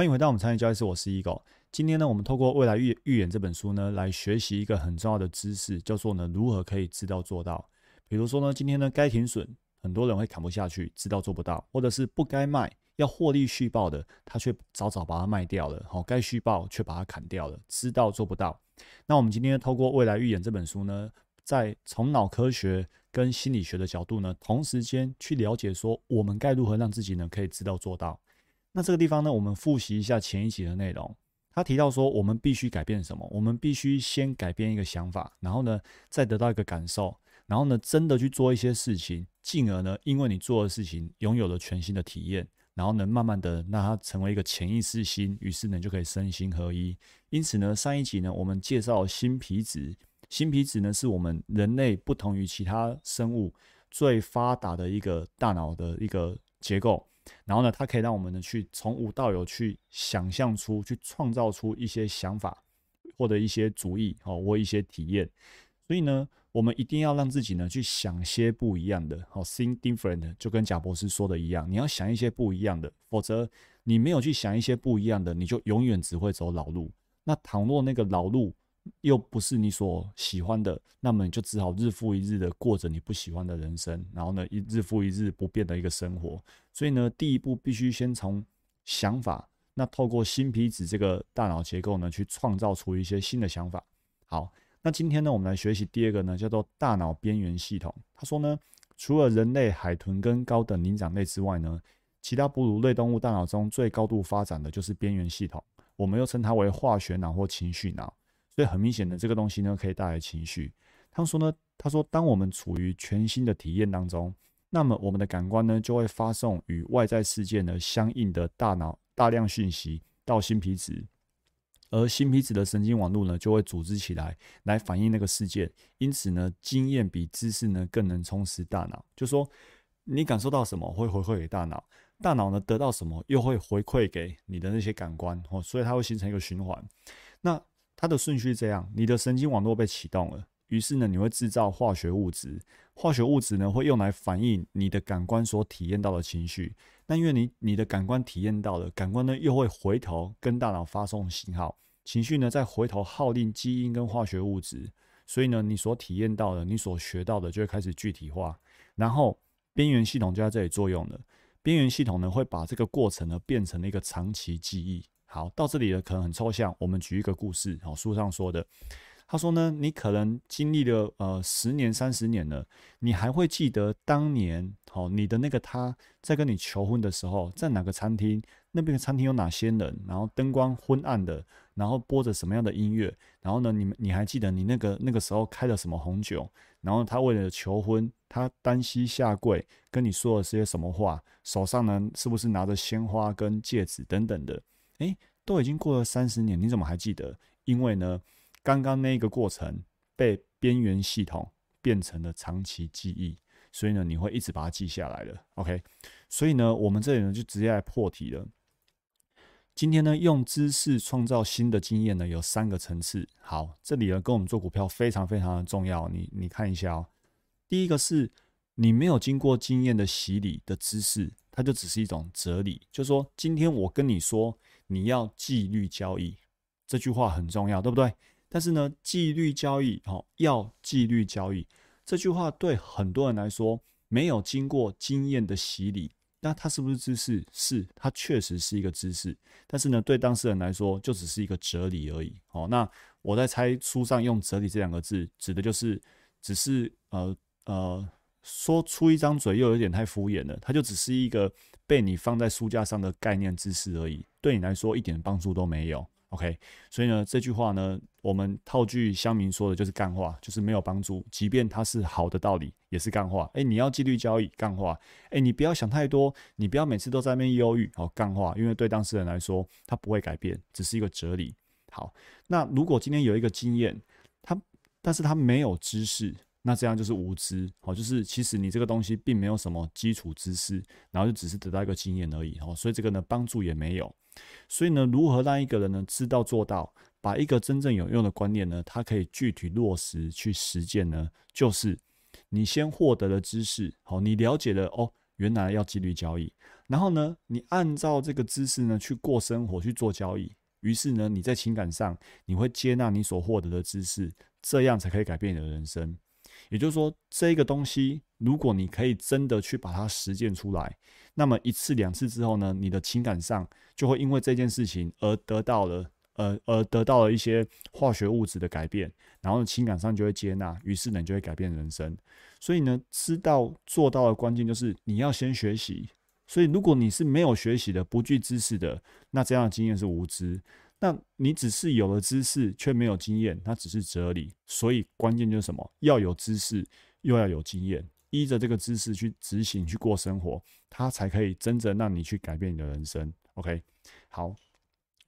欢迎回到我们参与交易室，我是 Eagle。今天呢，我们透过《未来预预言》这本书呢，来学习一个很重要的知识，叫做呢如何可以知道做到。比如说呢，今天呢该停损，很多人会砍不下去，知道做不到；或者是不该卖，要获利续报的，他却早早把它卖掉了。好，该续报却把它砍掉了，知道做不到。那我们今天透过《未来预言》这本书呢，在从脑科学跟心理学的角度呢，同时间去了解说，我们该如何让自己呢可以知道做到。那这个地方呢，我们复习一下前一集的内容。他提到说，我们必须改变什么？我们必须先改变一个想法，然后呢，再得到一个感受，然后呢，真的去做一些事情，进而呢，因为你做的事情拥有了全新的体验，然后呢，慢慢的让它成为一个潜意识心，于是呢，就可以身心合一。因此呢，上一集呢，我们介绍了新皮质，新皮质呢，是我们人类不同于其他生物最发达的一个大脑的一个结构。然后呢，它可以让我们呢去从无到有，去想象出、去创造出一些想法或者一些主意，哦，或一些体验。所以呢，我们一定要让自己呢去想些不一样的，好，think different，就跟贾博士说的一样，你要想一些不一样的，否则你没有去想一些不一样的，你就永远只会走老路。那倘若那个老路，又不是你所喜欢的，那么你就只好日复一日的过着你不喜欢的人生，然后呢，一日复一日不变的一个生活。所以呢，第一步必须先从想法，那透过新皮质这个大脑结构呢，去创造出一些新的想法。好，那今天呢，我们来学习第二个呢，叫做大脑边缘系统。他说呢，除了人类、海豚跟高等灵长类之外呢，其他哺乳类动物大脑中最高度发展的就是边缘系统，我们又称它为化学脑或情绪脑。所以很明显的，这个东西呢，可以带来情绪。他说呢，他说，当我们处于全新的体验当中，那么我们的感官呢，就会发送与外在世界呢相应的大脑大量讯息到新皮质，而新皮质的神经网络呢，就会组织起来来反映那个事件。因此呢，经验比知识呢更能充实大脑。就说你感受到什么，会回馈给大脑，大脑呢得到什么，又会回馈给你的那些感官哦，所以它会形成一个循环。那它的顺序这样：你的神经网络被启动了，于是呢，你会制造化学物质，化学物质呢会用来反映你的感官所体验到的情绪。那因为你你的感官体验到了，感官呢又会回头跟大脑发送信号，情绪呢再回头号令基因跟化学物质，所以呢，你所体验到的、你所学到的就会开始具体化，然后边缘系统就在这里作用了。边缘系统呢会把这个过程呢变成了一个长期记忆。好，到这里呢，可能很抽象。我们举一个故事，好，书上说的，他说呢，你可能经历了呃十年、三十年了，你还会记得当年，好，你的那个他在跟你求婚的时候，在哪个餐厅？那边的餐厅有哪些人？然后灯光昏暗的，然后播着什么样的音乐？然后呢，你们你还记得你那个那个时候开了什么红酒？然后他为了求婚，他单膝下跪跟你说了些什么话？手上呢，是不是拿着鲜花跟戒指等等的？诶，都已经过了三十年，你怎么还记得？因为呢，刚刚那个过程被边缘系统变成了长期记忆，所以呢，你会一直把它记下来的。OK，所以呢，我们这里呢就直接来破题了。今天呢，用知识创造新的经验呢，有三个层次。好，这里呢跟我们做股票非常非常的重要。你你看一下哦，第一个是你没有经过经验的洗礼的知识，它就只是一种哲理。就说今天我跟你说。你要纪律交易，这句话很重要，对不对？但是呢，纪律交易，哦，要纪律交易，这句话对很多人来说没有经过经验的洗礼，那它是不是知识？是，它确实是一个知识。但是呢，对当事人来说，就只是一个哲理而已。哦，那我在猜书上用“哲理”这两个字，指的就是，只是呃呃，说出一张嘴又有点太敷衍了，它就只是一个。被你放在书架上的概念知识而已，对你来说一点帮助都没有。OK，所以呢，这句话呢，我们套句乡民说的就是干话，就是没有帮助。即便它是好的道理，也是干话。诶，你要纪律交易，干话。诶，你不要想太多，你不要每次都在那边忧郁，哦，干话。因为对当事人来说，他不会改变，只是一个哲理。好，那如果今天有一个经验，他，但是他没有知识。那这样就是无知，好，就是其实你这个东西并没有什么基础知识，然后就只是得到一个经验而已，哦，所以这个呢帮助也没有。所以呢，如何让一个人呢知道做到，把一个真正有用的观念呢，他可以具体落实去实践呢？就是你先获得了知识，好，你了解了哦，原来要纪律交易，然后呢，你按照这个知识呢去过生活，去做交易。于是呢，你在情感上你会接纳你所获得的知识，这样才可以改变你的人生。也就是说，这个东西，如果你可以真的去把它实践出来，那么一次两次之后呢，你的情感上就会因为这件事情而得到了，呃，而得到了一些化学物质的改变，然后情感上就会接纳，于是呢就会改变人生。所以呢，知道做到的关键就是你要先学习。所以如果你是没有学习的、不具知识的，那这样的经验是无知。那你只是有了知识却没有经验，那只是哲理。所以关键就是什么？要有知识，又要有经验，依着这个知识去执行、去过生活，它才可以真正让你去改变你的人生。OK，好，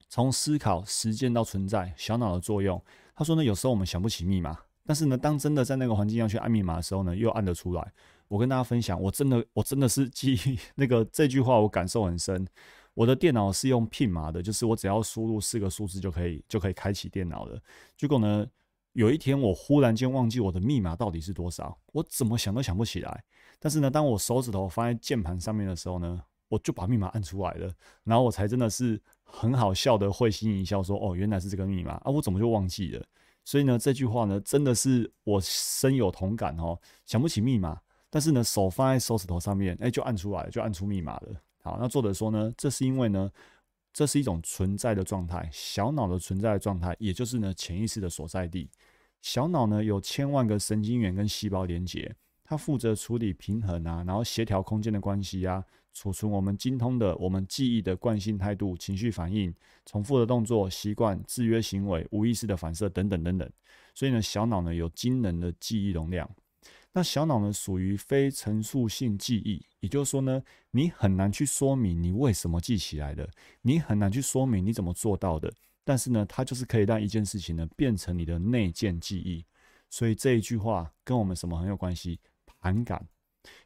从思考、实践到存在，小脑的作用。他说呢，有时候我们想不起密码，但是呢，当真的在那个环境要去按密码的时候呢，又按得出来。我跟大家分享，我真的，我真的是记忆 那个这句话，我感受很深。我的电脑是用 PIN 码的，就是我只要输入四个数字就可以就可以开启电脑了。结果呢，有一天我忽然间忘记我的密码到底是多少，我怎么想都想不起来。但是呢，当我手指头放在键盘上面的时候呢，我就把密码按出来了，然后我才真的是很好笑的会心一笑，说：“哦，原来是这个密码啊，我怎么就忘记了？”所以呢，这句话呢，真的是我深有同感哦，想不起密码，但是呢，手放在手指头上面，哎，就按出来了，就按出密码了。好，那作者说呢，这是因为呢，这是一种存在的状态，小脑的存在的状态，也就是呢潜意识的所在地。小脑呢有千万个神经元跟细胞连接，它负责处理平衡啊，然后协调空间的关系啊，储存我们精通的、我们记忆的惯性态度、情绪反应、重复的动作、习惯、制约行为、无意识的反射等等等等。所以呢，小脑呢有惊人的记忆容量。那小脑呢，属于非陈述性记忆，也就是说呢，你很难去说明你为什么记起来的，你很难去说明你怎么做到的，但是呢，它就是可以让一件事情呢变成你的内建记忆。所以这一句话跟我们什么很有关系？盘感。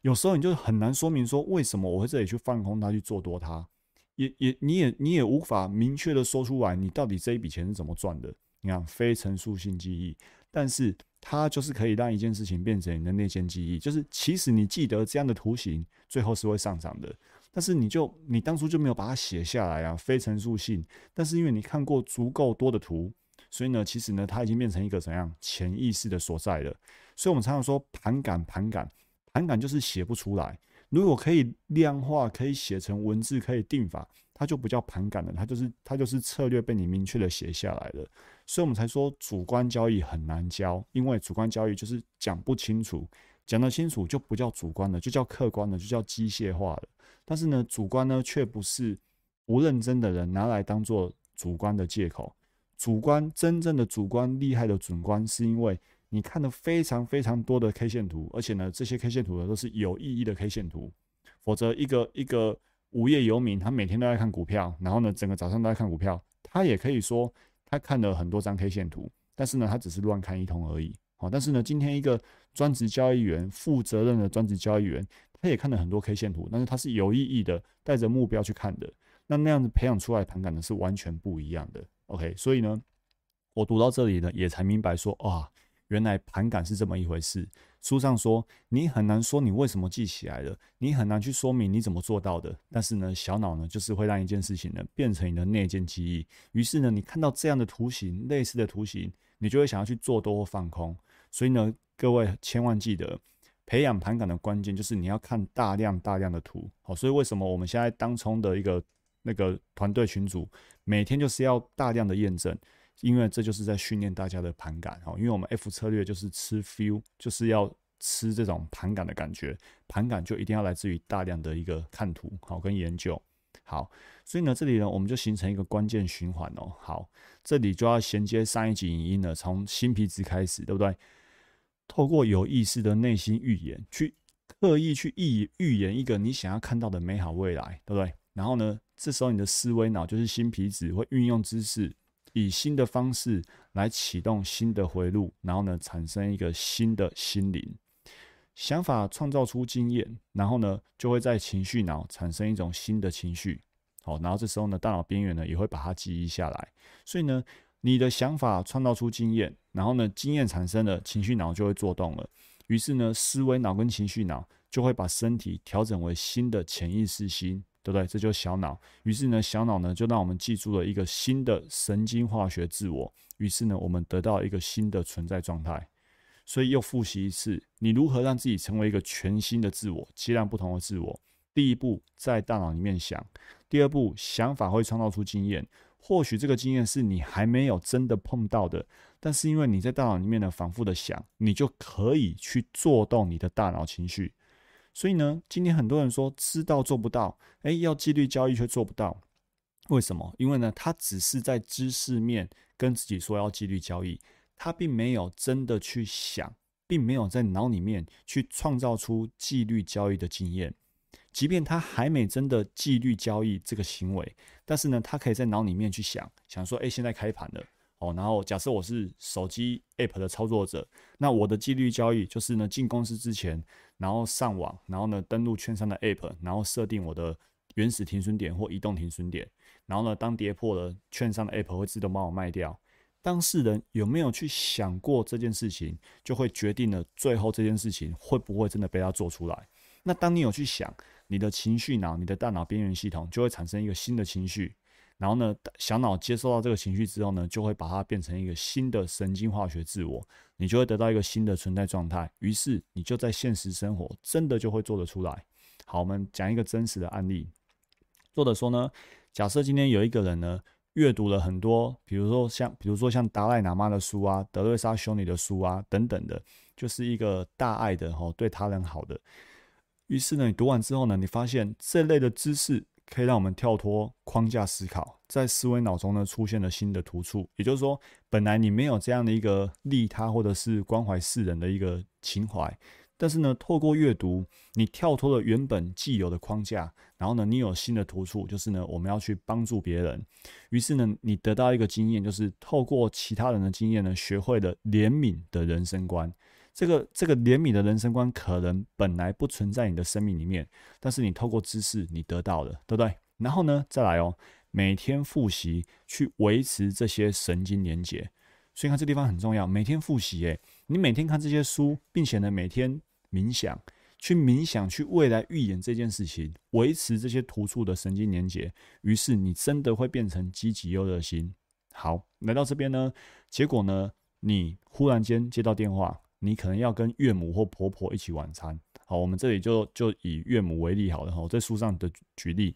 有时候你就很难说明说为什么我会这里去放空它去做多它，也也你也你也无法明确的说出来，你到底这一笔钱是怎么赚的？你看非陈述性记忆，但是。它就是可以让一件事情变成你的内建记忆，就是其实你记得这样的图形，最后是会上涨的，但是你就你当初就没有把它写下来啊，非陈述性。但是因为你看过足够多的图，所以呢，其实呢，它已经变成一个怎样潜意识的所在了。所以我们常常说盘感，盘感，盘感就是写不出来。如果可以量化，可以写成文字，可以定法，它就不叫盘感了，它就是它就是策略被你明确的写下来了。所以我们才说主观交易很难教，因为主观交易就是讲不清楚，讲得清楚就不叫主观了，就叫客观了，就叫机械化了。但是呢，主观呢却不是不认真的人拿来当做主观的借口。主观真正的主观厉害的主观，是因为你看了非常非常多的 K 线图，而且呢，这些 K 线图呢都是有意义的 K 线图。否则，一个一个无业游民，他每天都在看股票，然后呢，整个早上都在看股票，他也可以说。他看了很多张 K 线图，但是呢，他只是乱看一通而已。好，但是呢，今天一个专职交易员、负责任的专职交易员，他也看了很多 K 线图，但是他是有意义的，带着目标去看的。那那样子培养出来盘感呢，是完全不一样的。OK，所以呢，我读到这里呢，也才明白说，哇，原来盘感是这么一回事。书上说，你很难说你为什么记起来了，你很难去说明你怎么做到的。但是呢，小脑呢，就是会让一件事情呢变成你的内建记忆。于是呢，你看到这样的图形、类似的图形，你就会想要去做多或放空。所以呢，各位千万记得，培养盘感的关键就是你要看大量大量的图。好，所以为什么我们现在当冲的一个那个团队群组，每天就是要大量的验证。因为这就是在训练大家的盘感哈，因为我们 F 策略就是吃 feel，就是要吃这种盘感的感觉，盘感就一定要来自于大量的一个看图好跟研究好，所以呢这里呢我们就形成一个关键循环哦，好，这里就要衔接上一集影音了，从新皮质开始，对不对？透过有意识的内心预言，去刻意去预预言一个你想要看到的美好未来，对不对？然后呢，这时候你的思维脑就是新皮质会运用知识。以新的方式来启动新的回路，然后呢，产生一个新的心灵想法，创造出经验，然后呢，就会在情绪脑产生一种新的情绪。好，然后这时候呢，大脑边缘呢也会把它记忆下来。所以呢，你的想法创造出经验，然后呢，经验产生了，情绪脑就会做动了。于是呢，思维脑跟情绪脑就会把身体调整为新的潜意识心。对不对？这就是小脑。于是呢，小脑呢就让我们记住了一个新的神经化学自我。于是呢，我们得到一个新的存在状态。所以又复习一次，你如何让自己成为一个全新的自我，截然不同的自我？第一步，在大脑里面想；第二步，想法会创造出经验。或许这个经验是你还没有真的碰到的，但是因为你在大脑里面呢反复的想，你就可以去做动你的大脑情绪。所以呢，今天很多人说知道做不到，诶，要纪律交易却做不到，为什么？因为呢，他只是在知识面跟自己说要纪律交易，他并没有真的去想，并没有在脑里面去创造出纪律交易的经验。即便他还没真的纪律交易这个行为，但是呢，他可以在脑里面去想，想说，哎，现在开盘了，哦，然后假设我是手机 app 的操作者，那我的纪律交易就是呢，进公司之前，然后上网，然后呢，登录券商的 app，然后设定我的原始停损点或移动停损点，然后呢，当跌破了，券商的 app 会自动帮我卖掉。当事人有没有去想过这件事情，就会决定了最后这件事情会不会真的被他做出来。那当你有去想。你的情绪脑，你的大脑边缘系统就会产生一个新的情绪，然后呢，小脑接收到这个情绪之后呢，就会把它变成一个新的神经化学自我，你就会得到一个新的存在状态。于是你就在现实生活真的就会做得出来。好，我们讲一个真实的案例。作者说呢，假设今天有一个人呢，阅读了很多，比如说像，比如说像达赖喇嘛的书啊，德瑞莎修女的书啊等等的，就是一个大爱的吼，对他人好的。于是呢，你读完之后呢，你发现这类的知识可以让我们跳脱框架思考，在思维脑中呢出现了新的突触。也就是说，本来你没有这样的一个利他或者是关怀世人的一个情怀，但是呢，透过阅读，你跳脱了原本既有的框架，然后呢，你有新的突触，就是呢，我们要去帮助别人。于是呢，你得到一个经验，就是透过其他人的经验呢，学会了怜悯的人生观。这个这个怜悯的人生观可能本来不存在你的生命里面，但是你透过知识你得到了，对不对？然后呢，再来哦，每天复习去维持这些神经连接。所以看这地方很重要，每天复习，诶，你每天看这些书，并且呢每天冥想，去冥想去未来预言这件事情，维持这些突触的神经连接，于是你真的会变成积极又热心。好，来到这边呢，结果呢，你忽然间接到电话。你可能要跟岳母或婆婆一起晚餐，好，我们这里就就以岳母为例好了哈，在书上的举例。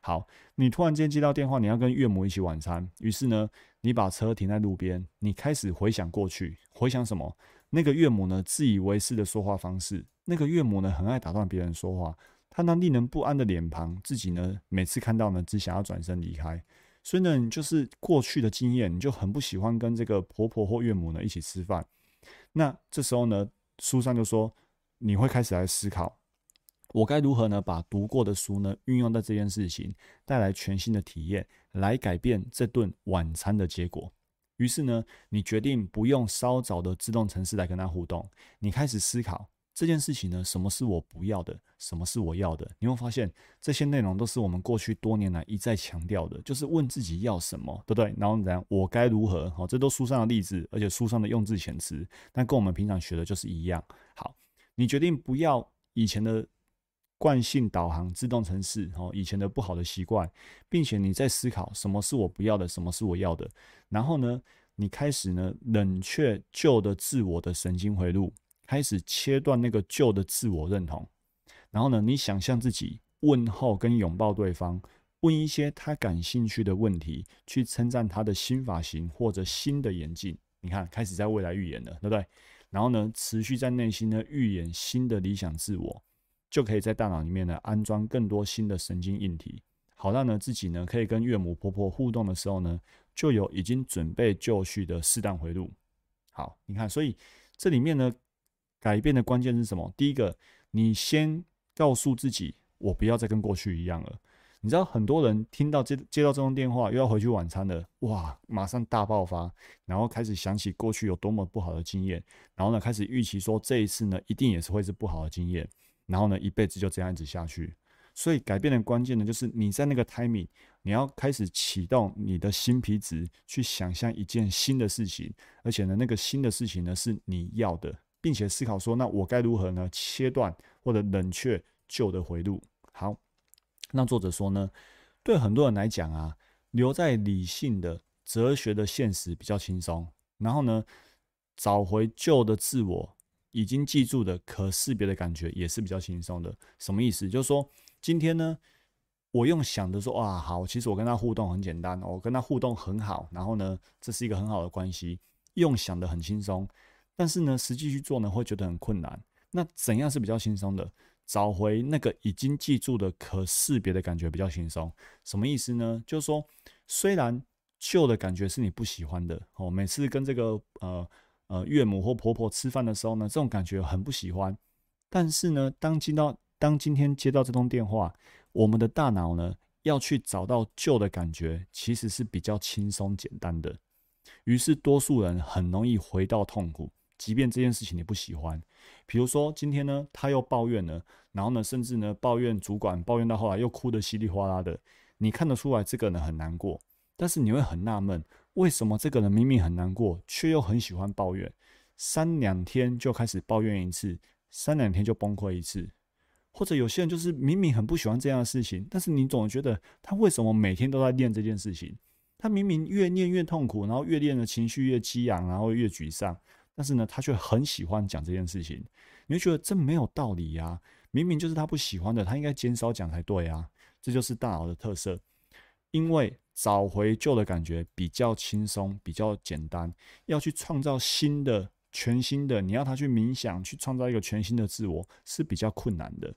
好，你突然间接到电话，你要跟岳母一起晚餐，于是呢，你把车停在路边，你开始回想过去，回想什么？那个岳母呢，自以为是的说话方式，那个岳母呢，很爱打断别人说话，她那令人不安的脸庞，自己呢，每次看到呢，只想要转身离开。所以呢，你就是过去的经验，你就很不喜欢跟这个婆婆或岳母呢一起吃饭。那这时候呢，书上就说你会开始来思考，我该如何呢把读过的书呢运用在这件事情，带来全新的体验，来改变这顿晚餐的结果。于是呢，你决定不用稍早的自动程式来跟他互动，你开始思考。这件事情呢，什么是我不要的，什么是我要的？你会发现这些内容都是我们过去多年来一再强调的，就是问自己要什么，对不对？然后怎样，我该如何？好，这都书上的例子，而且书上的用字遣词，但跟我们平常学的就是一样。好，你决定不要以前的惯性导航、自动程式，哦，以前的不好的习惯，并且你在思考什么是我不要的，什么是我要的。然后呢，你开始呢冷却旧的自我的神经回路。开始切断那个旧的自我认同，然后呢，你想象自己问候跟拥抱对方，问一些他感兴趣的问题，去称赞他的新发型或者新的眼镜。你看，开始在未来预言了，对不对？然后呢，持续在内心呢预演新的理想自我，就可以在大脑里面呢安装更多新的神经硬体，好让呢自己呢可以跟岳母婆婆互动的时候呢，就有已经准备就绪的适当回路。好，你看，所以这里面呢。改变的关键是什么？第一个，你先告诉自己，我不要再跟过去一样了。你知道，很多人听到接接到这通电话，又要回去晚餐了，哇，马上大爆发，然后开始想起过去有多么不好的经验，然后呢，开始预期说这一次呢，一定也是会是不好的经验，然后呢，一辈子就这样子下去。所以，改变的关键呢，就是你在那个 timing，你要开始启动你的新皮质，去想象一件新的事情，而且呢，那个新的事情呢，是你要的。并且思考说，那我该如何呢？切断或者冷却旧的回路。好，那作者说呢，对很多人来讲啊，留在理性的哲学的现实比较轻松，然后呢，找回旧的自我，已经记住的可识别的感觉也是比较轻松的。什么意思？就是说今天呢，我用想的说，哇，好，其实我跟他互动很简单，我跟他互动很好，然后呢，这是一个很好的关系，用想的很轻松。但是呢，实际去做呢，会觉得很困难。那怎样是比较轻松的？找回那个已经记住的可识别的感觉比较轻松。什么意思呢？就是说，虽然旧的感觉是你不喜欢的哦，每次跟这个呃呃岳母或婆婆吃饭的时候呢，这种感觉很不喜欢。但是呢，当接到当今天接到这通电话，我们的大脑呢要去找到旧的感觉，其实是比较轻松简单的。于是，多数人很容易回到痛苦。即便这件事情你不喜欢，比如说今天呢，他又抱怨了，然后呢，甚至呢抱怨主管，抱怨到后来又哭得稀里哗啦的，你看得出来这个人很难过，但是你会很纳闷，为什么这个人明明很难过，却又很喜欢抱怨，三两天就开始抱怨一次，三两天就崩溃一次，或者有些人就是明明很不喜欢这样的事情，但是你总觉得他为什么每天都在练这件事情？他明明越练越痛苦，然后越练的情绪越激昂，然后越沮丧。但是呢，他却很喜欢讲这件事情，你会觉得这没有道理呀？明明就是他不喜欢的，他应该减少讲才对啊！这就是大脑的特色，因为找回旧的感觉比较轻松，比较简单，要去创造新的、全新的，你要他去冥想，去创造一个全新的自我是比较困难的。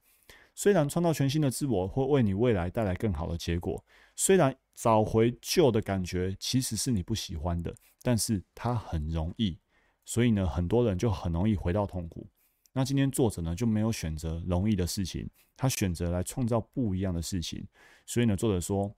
虽然创造全新的自我会为你未来带来更好的结果，虽然找回旧的感觉其实是你不喜欢的，但是它很容易。所以呢，很多人就很容易回到痛苦。那今天作者呢就没有选择容易的事情，他选择来创造不一样的事情。所以呢，作者说，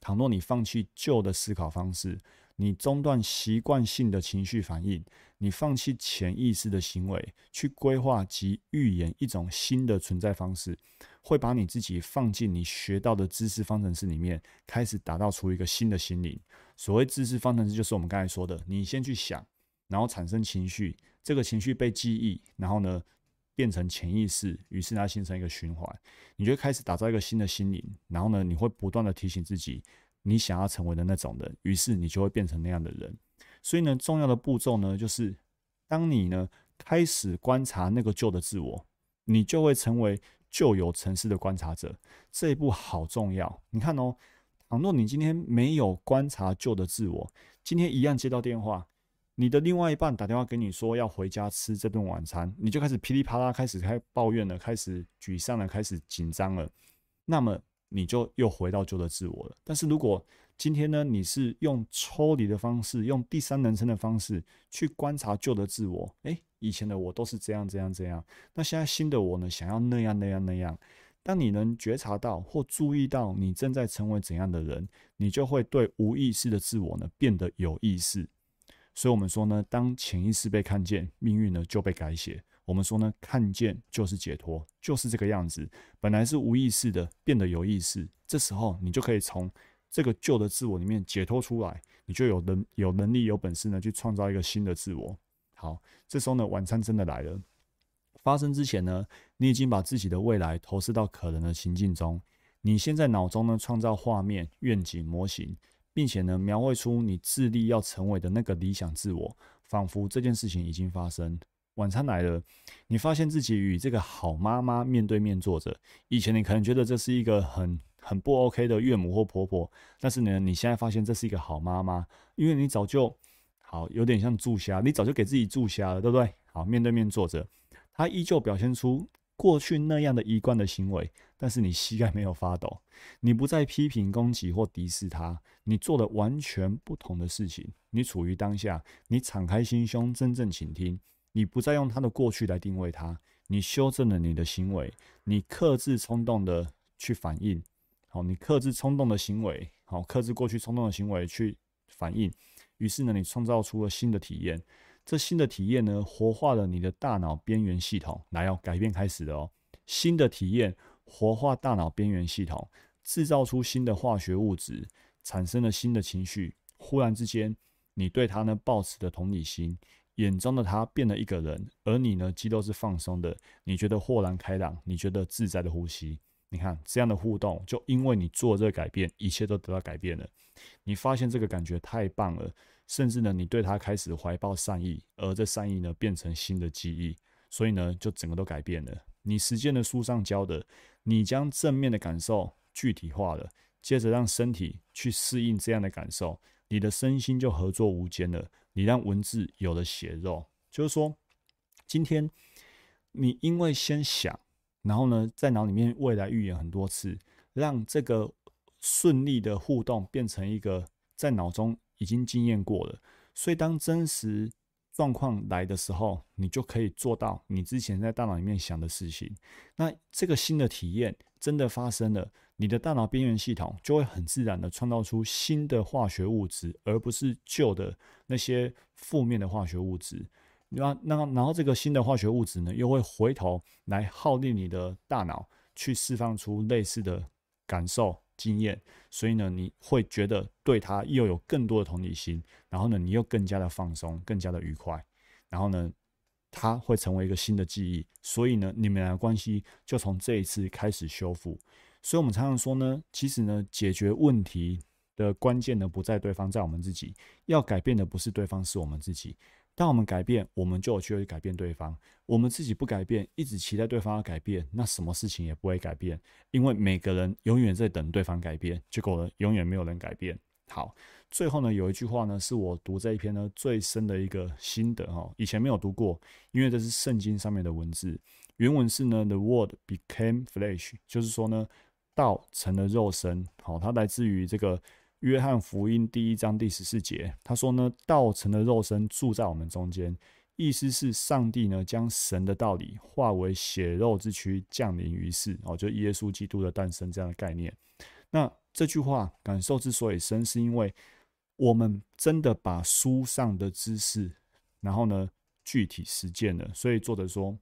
倘若你放弃旧的思考方式，你中断习惯性的情绪反应，你放弃潜意识的行为，去规划及预言一种新的存在方式，会把你自己放进你学到的知识方程式里面，开始打造出一个新的心灵。所谓知识方程式，就是我们刚才说的，你先去想。然后产生情绪，这个情绪被记忆，然后呢变成潜意识，于是它形成一个循环。你就开始打造一个新的心灵，然后呢你会不断的提醒自己，你想要成为的那种人，于是你就会变成那样的人。所以呢，重要的步骤呢，就是当你呢开始观察那个旧的自我，你就会成为旧有城市的观察者。这一步好重要。你看哦，倘若你今天没有观察旧的自我，今天一样接到电话。你的另外一半打电话给你说要回家吃这顿晚餐，你就开始噼里啪啦开始开抱怨了，开始沮丧了，开始紧张了，那么你就又回到旧的自我了。但是如果今天呢，你是用抽离的方式，用第三人称的方式去观察旧的自我，诶，以前的我都是这样这样这样，那现在新的我呢，想要那样那样那样。当你能觉察到或注意到你正在成为怎样的人，你就会对无意识的自我呢变得有意识。所以，我们说呢，当潜意识被看见，命运呢就被改写。我们说呢，看见就是解脱，就是这个样子。本来是无意识的，变得有意识，这时候你就可以从这个旧的自我里面解脱出来，你就有能有能力、有本事呢，去创造一个新的自我。好，这时候呢，晚餐真的来了。发生之前呢，你已经把自己的未来投射到可能的情境中，你现在脑中呢创造画面、愿景、模型。并且呢，描绘出你致力要成为的那个理想自我，仿佛这件事情已经发生。晚餐来了，你发现自己与这个好妈妈面对面坐着。以前你可能觉得这是一个很很不 OK 的岳母或婆婆，但是呢，你现在发现这是一个好妈妈，因为你早就好有点像注虾，你早就给自己注虾了，对不对？好，面对面坐着，她依旧表现出。过去那样的一贯的行为，但是你膝盖没有发抖，你不再批评、攻击或敌视他，你做了完全不同的事情。你处于当下，你敞开心胸，真正倾听。你不再用他的过去来定位他，你修正了你的行为，你克制冲动的去反应。好，你克制冲动的行为，好，克制过去冲动的行为去反应。于是呢，你创造出了新的体验。这新的体验呢，活化了你的大脑边缘系统，来哦，改变开始了哦。新的体验活化大脑边缘系统，制造出新的化学物质，产生了新的情绪。忽然之间，你对他呢抱持的同理心，眼中的他变了一个人，而你呢肌肉是放松的，你觉得豁然开朗，你觉得自在的呼吸。你看这样的互动，就因为你做这个改变，一切都得到改变了。你发现这个感觉太棒了，甚至呢，你对他开始怀抱善意，而这善意呢，变成新的记忆，所以呢，就整个都改变了。你实践的书上教的，你将正面的感受具体化了，接着让身体去适应这样的感受，你的身心就合作无间了。你让文字有了血肉，就是说，今天你因为先想。然后呢，在脑里面未来预演很多次，让这个顺利的互动变成一个在脑中已经经验过了。所以当真实状况来的时候，你就可以做到你之前在大脑里面想的事情。那这个新的体验真的发生了，你的大脑边缘系统就会很自然的创造出新的化学物质，而不是旧的那些负面的化学物质。那那然后这个新的化学物质呢，又会回头来耗力你的大脑，去释放出类似的感受经验，所以呢，你会觉得对他又有更多的同理心，然后呢，你又更加的放松，更加的愉快，然后呢，他会成为一个新的记忆，所以呢，你们俩的关系就从这一次开始修复。所以我们常常说呢，其实呢，解决问题的关键呢，不在对方，在我们自己，要改变的不是对方，是我们自己。当我们改变，我们就有机会改变对方。我们自己不改变，一直期待对方要改变，那什么事情也不会改变。因为每个人永远在等对方改变，结果呢，永远没有人改变。好，最后呢，有一句话呢，是我读这一篇呢最深的一个心得哈。以前没有读过，因为这是圣经上面的文字。原文是呢，The Word became flesh，就是说呢，道成了肉身。好，它来自于这个。约翰福音第一章第十四节，他说呢，道成的肉身住在我们中间，意思是上帝呢将神的道理化为血肉之躯降临于世，哦，就耶稣基督的诞生这样的概念。那这句话感受之所以深，是因为我们真的把书上的知识，然后呢具体实践了。所以作者说，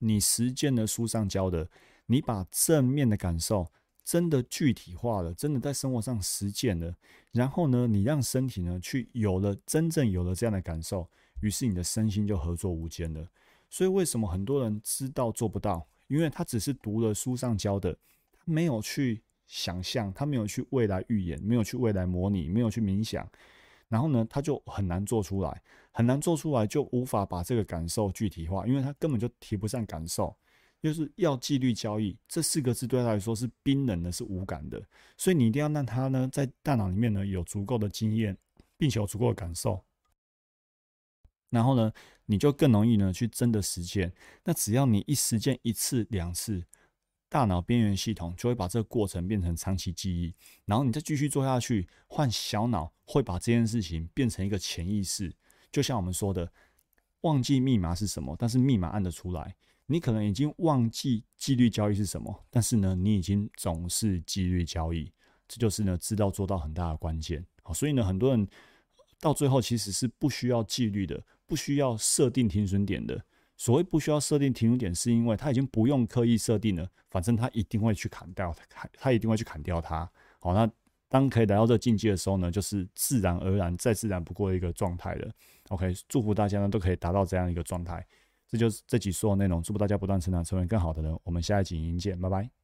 你实践了书上教的，你把正面的感受。真的具体化了，真的在生活上实践了，然后呢，你让身体呢去有了真正有了这样的感受，于是你的身心就合作无间了。所以为什么很多人知道做不到？因为他只是读了书上教的，他没有去想象，他没有去未来预演，没有去未来模拟，没有去冥想，然后呢，他就很难做出来，很难做出来，就无法把这个感受具体化，因为他根本就提不上感受。就是要纪律交易这四个字对他来说是冰冷的，是无感的，所以你一定要让他呢在大脑里面呢有足够的经验，并且有足够的感受，然后呢你就更容易呢去真的实践。那只要你一实践一次两次，大脑边缘系统就会把这个过程变成长期记忆，然后你再继续做下去，换小脑会把这件事情变成一个潜意识。就像我们说的，忘记密码是什么，但是密码按得出来。你可能已经忘记纪律交易是什么，但是呢，你已经总是纪律交易，这就是呢知道做到很大的关键。好，所以呢，很多人到最后其实是不需要纪律的，不需要设定停损点的。所谓不需要设定停损点，是因为他已经不用刻意设定了，反正他一定会去砍掉它，他一定会去砍掉它。好，那当可以来到这境界的时候呢，就是自然而然再自然不过的一个状态了。OK，祝福大家呢都可以达到这样一个状态。这就是这集所有内容，祝福大家不断成长，成为更好的人。我们下一集影音见，拜拜。